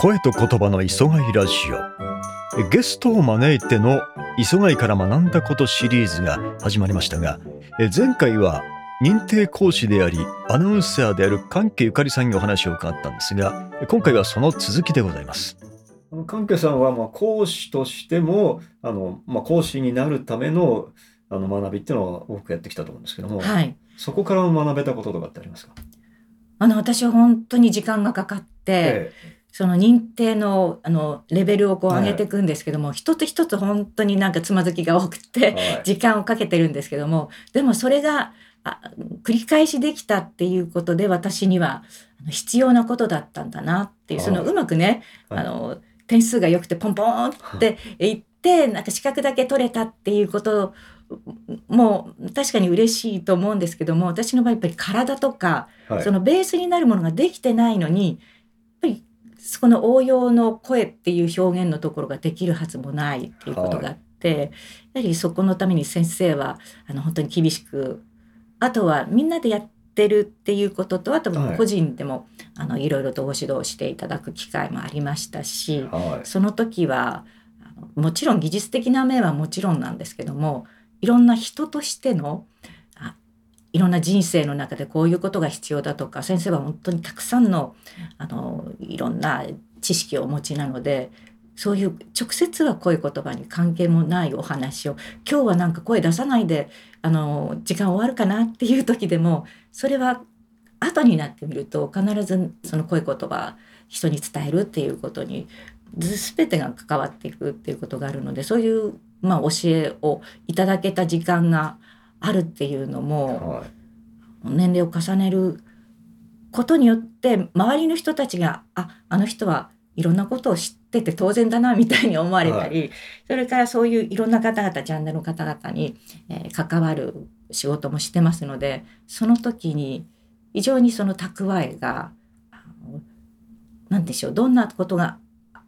声と言葉の磯貝ラジオ。ゲストを招いての磯貝から学んだことシリーズが始まりましたが前回は認定講師でありアナウンサーである関係ゆかりさんにお話を伺ったんですが今回はその続きでございます。関係さんはまあ講師としてもあの、まあ、講師になるためのあの学びっていうのは多くやってきたと思うんですけども、はい、そこから学べたこととかってありますか？あの私は本当に時間がかかって、ええ、その認定のあのレベルをこう上げていくんですけども、はい、一つ一つ本当になんかつまずきが多くて、はい、時間をかけてるんですけどもでもそれがあ繰り返しできたっていうことで私には必要なことだったんだなっていうそのうまくね、あの点数が良くてポンポンってい。ってなんか資格だけ取れたっていうことも確かに嬉しいと思うんですけども私の場合やっぱり体とか、はい、そのベースになるものができてないのにやっぱりそこの応用の声っていう表現のところができるはずもないっていうことがあって、はい、やはりそこのために先生はあの本当に厳しくあとはみんなでやってるっていうこととあと個人でも、はい、あのいろいろとご指導していただく機会もありましたし、はい、その時はもちろん技術的な面はもちろんなんですけどもいろんな人としてのいろんな人生の中でこういうことが必要だとか先生は本当にたくさんのあのいろんな知識をお持ちなのでそういう直接はこういう言葉に関係もないお話を今日はなんか声出さないであの時間終わるかなっていう時でもそれは後になってみると必ずその声言葉人に伝えるっていうことに全てが関わっていくっていうことがあるのでそういうまあ、教えをいただけた時間があるっていうのも、はい、年齢を重ねることによって周りの人たちがああの人はいろんなことを知ってて当然だなみたいに思われたり、はい、それからそういういろんな方々ジャンルの方々に、えー、関わる仕事もしてますのでその時に非常にその蓄えが何でしょうどんなことが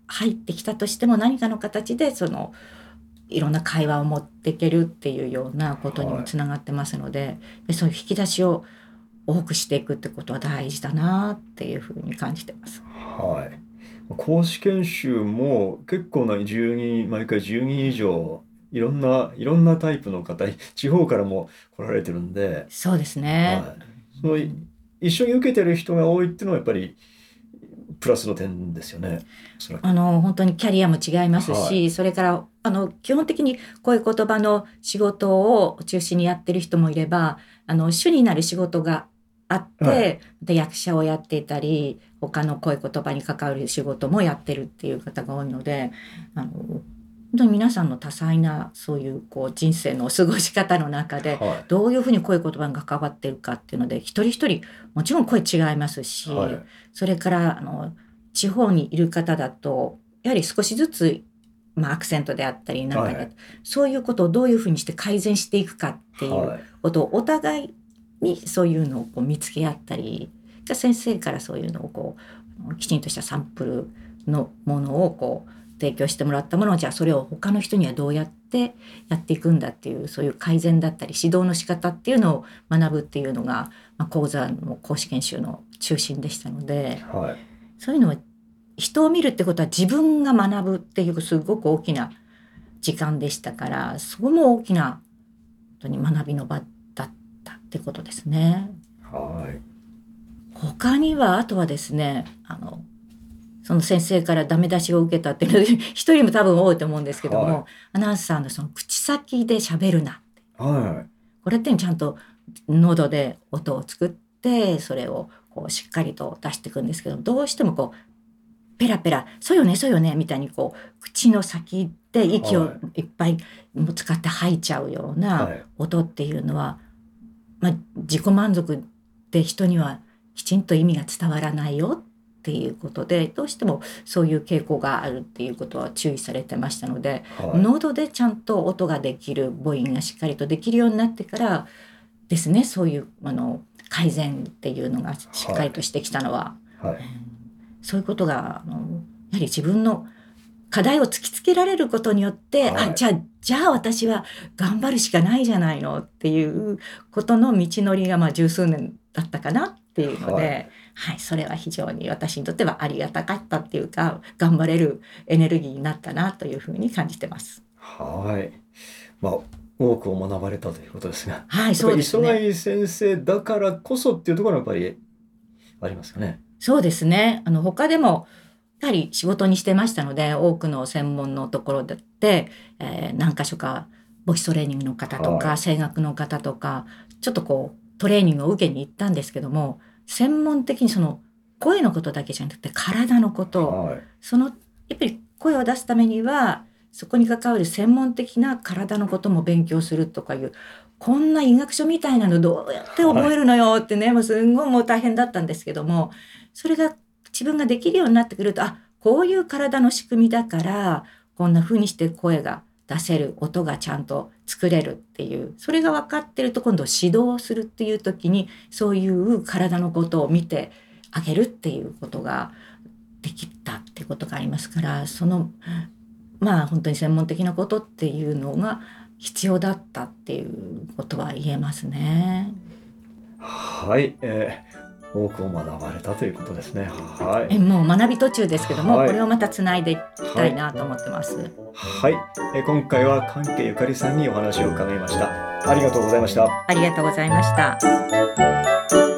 入ってきたとしても何かの形でそのいろんな会話を持っていけるっていうようなことにもつながってますのではい、そういう引き出しを多くしていくってことは大事だなっていうふうに感じてます。はい。講師研修も結構な10人毎回10人以上いろんないろんなタイプの方地方からも来られてるんでそうですね、はい、その一緒に受けてる人が多いっていうのはやっぱりプラスの点ですよね。あの本当にキャリアも違いますし、はい、それからあの基本的にこういう言葉の仕事を中心にやってる人もいればあの主になる仕事があって、はい、で役者をやっていたり他の声言葉に関わる仕事もやってるっていう方が多いのであの本当に皆さんの多彩なそういうこう人生の過ごし方の中でどういうふうに声言葉に関わってるかっていうので一人一人もちろん声違いますし、はい、それからあの地方にいる方だとやはり少しずつ、まあ、アクセントであったりなんかで、はい、そういうことをどういうふうにして改善していくかっていうことをお互いにそういうのをこう見つけ合ったり先生からそういうのをこうきちんとしたサンプルのものをこう提供してもらったものをじゃあそれを他の人にはどうやってやっていくんだっていうそういう改善だったり指導の仕方っていうのを学ぶっていうのが、まあ、講座の講師研修の中心でしたので、はい、そういうのは人を見るってことは自分が学ぶっていうすごく大きな時間でしたからそこも大きな本当に学びの場だったってことですね。はい、他にはあとはですねあのその先生からダメ出しを受けたっていうので 一人も多分多いと思うんですけども、はい、アナウンサーのその口先で喋るなはい、これってちゃんと喉で音を作ってそれをこうしっかりと出していくんですけどどうしてもこうペラペラ「そうよねそうよね」みたいにこう口の先で息をい。っぱい使って吐いちゃうような音っていうのは、まあ、自己満足で人にはきちんと意味が伝わらないよっていうことでどうしてもそういう傾向があるっていうことは注意されてましたので、はい、喉でちゃんと音ができる母音がしっかりとできるようになってからですねそういうあの改善っていうのがしっかりとしてきたのは、はい。はい、そういうことがあのやはり自分の課題を突きつけられることによって、はい、あじゃあじゃあ私は頑張るしかないじゃないのっていうことの道のりがまあ十数年だったかなっていうので、はいはい、それは非常に私にとってはありがたかったっていうか頑張れるエネルギーになったなというふうに感じてます。はい。まあ多くを学ばれたということですが、はい、そうですね。磯貝先生だからこそっていうところはやっぱりありますよね。そうですね。あの他でもやはり仕事にしてましたので多くの専門のところで、えー何箇所かボイストレーニングの方とか、はい声楽の方とかちょっとこうトレーニングを受けに行ったんですけども専門的にその声のことだけじゃなくて体のことはい。そのやっぱり声を出すためにはそこに関わる専門的な体のことも勉強するとかいうこんな医学書みたいなのどうやって覚えるのよってね、もうすんごいもう大変だったんですけどもそれが自分ができるようになってくるとあこういう体の仕組みだからこんな風にして声が出せる音がちゃんと作れるっていうそれが分かってると今度指導するっていう時にそういう体のことを見てあげるっていうことができたってことがありますからそのまあ本当に専門的なことっていうのが必要だったっていうことは言えますね。はい。えー多くを学ばれたということですね。はい。えもう学び途中ですけども、はいこれをまたつないでいきたいなと思ってます。はい。えー今回は関係ゆかりさんにお話を伺いました。ありがとうございました。ありがとうございました。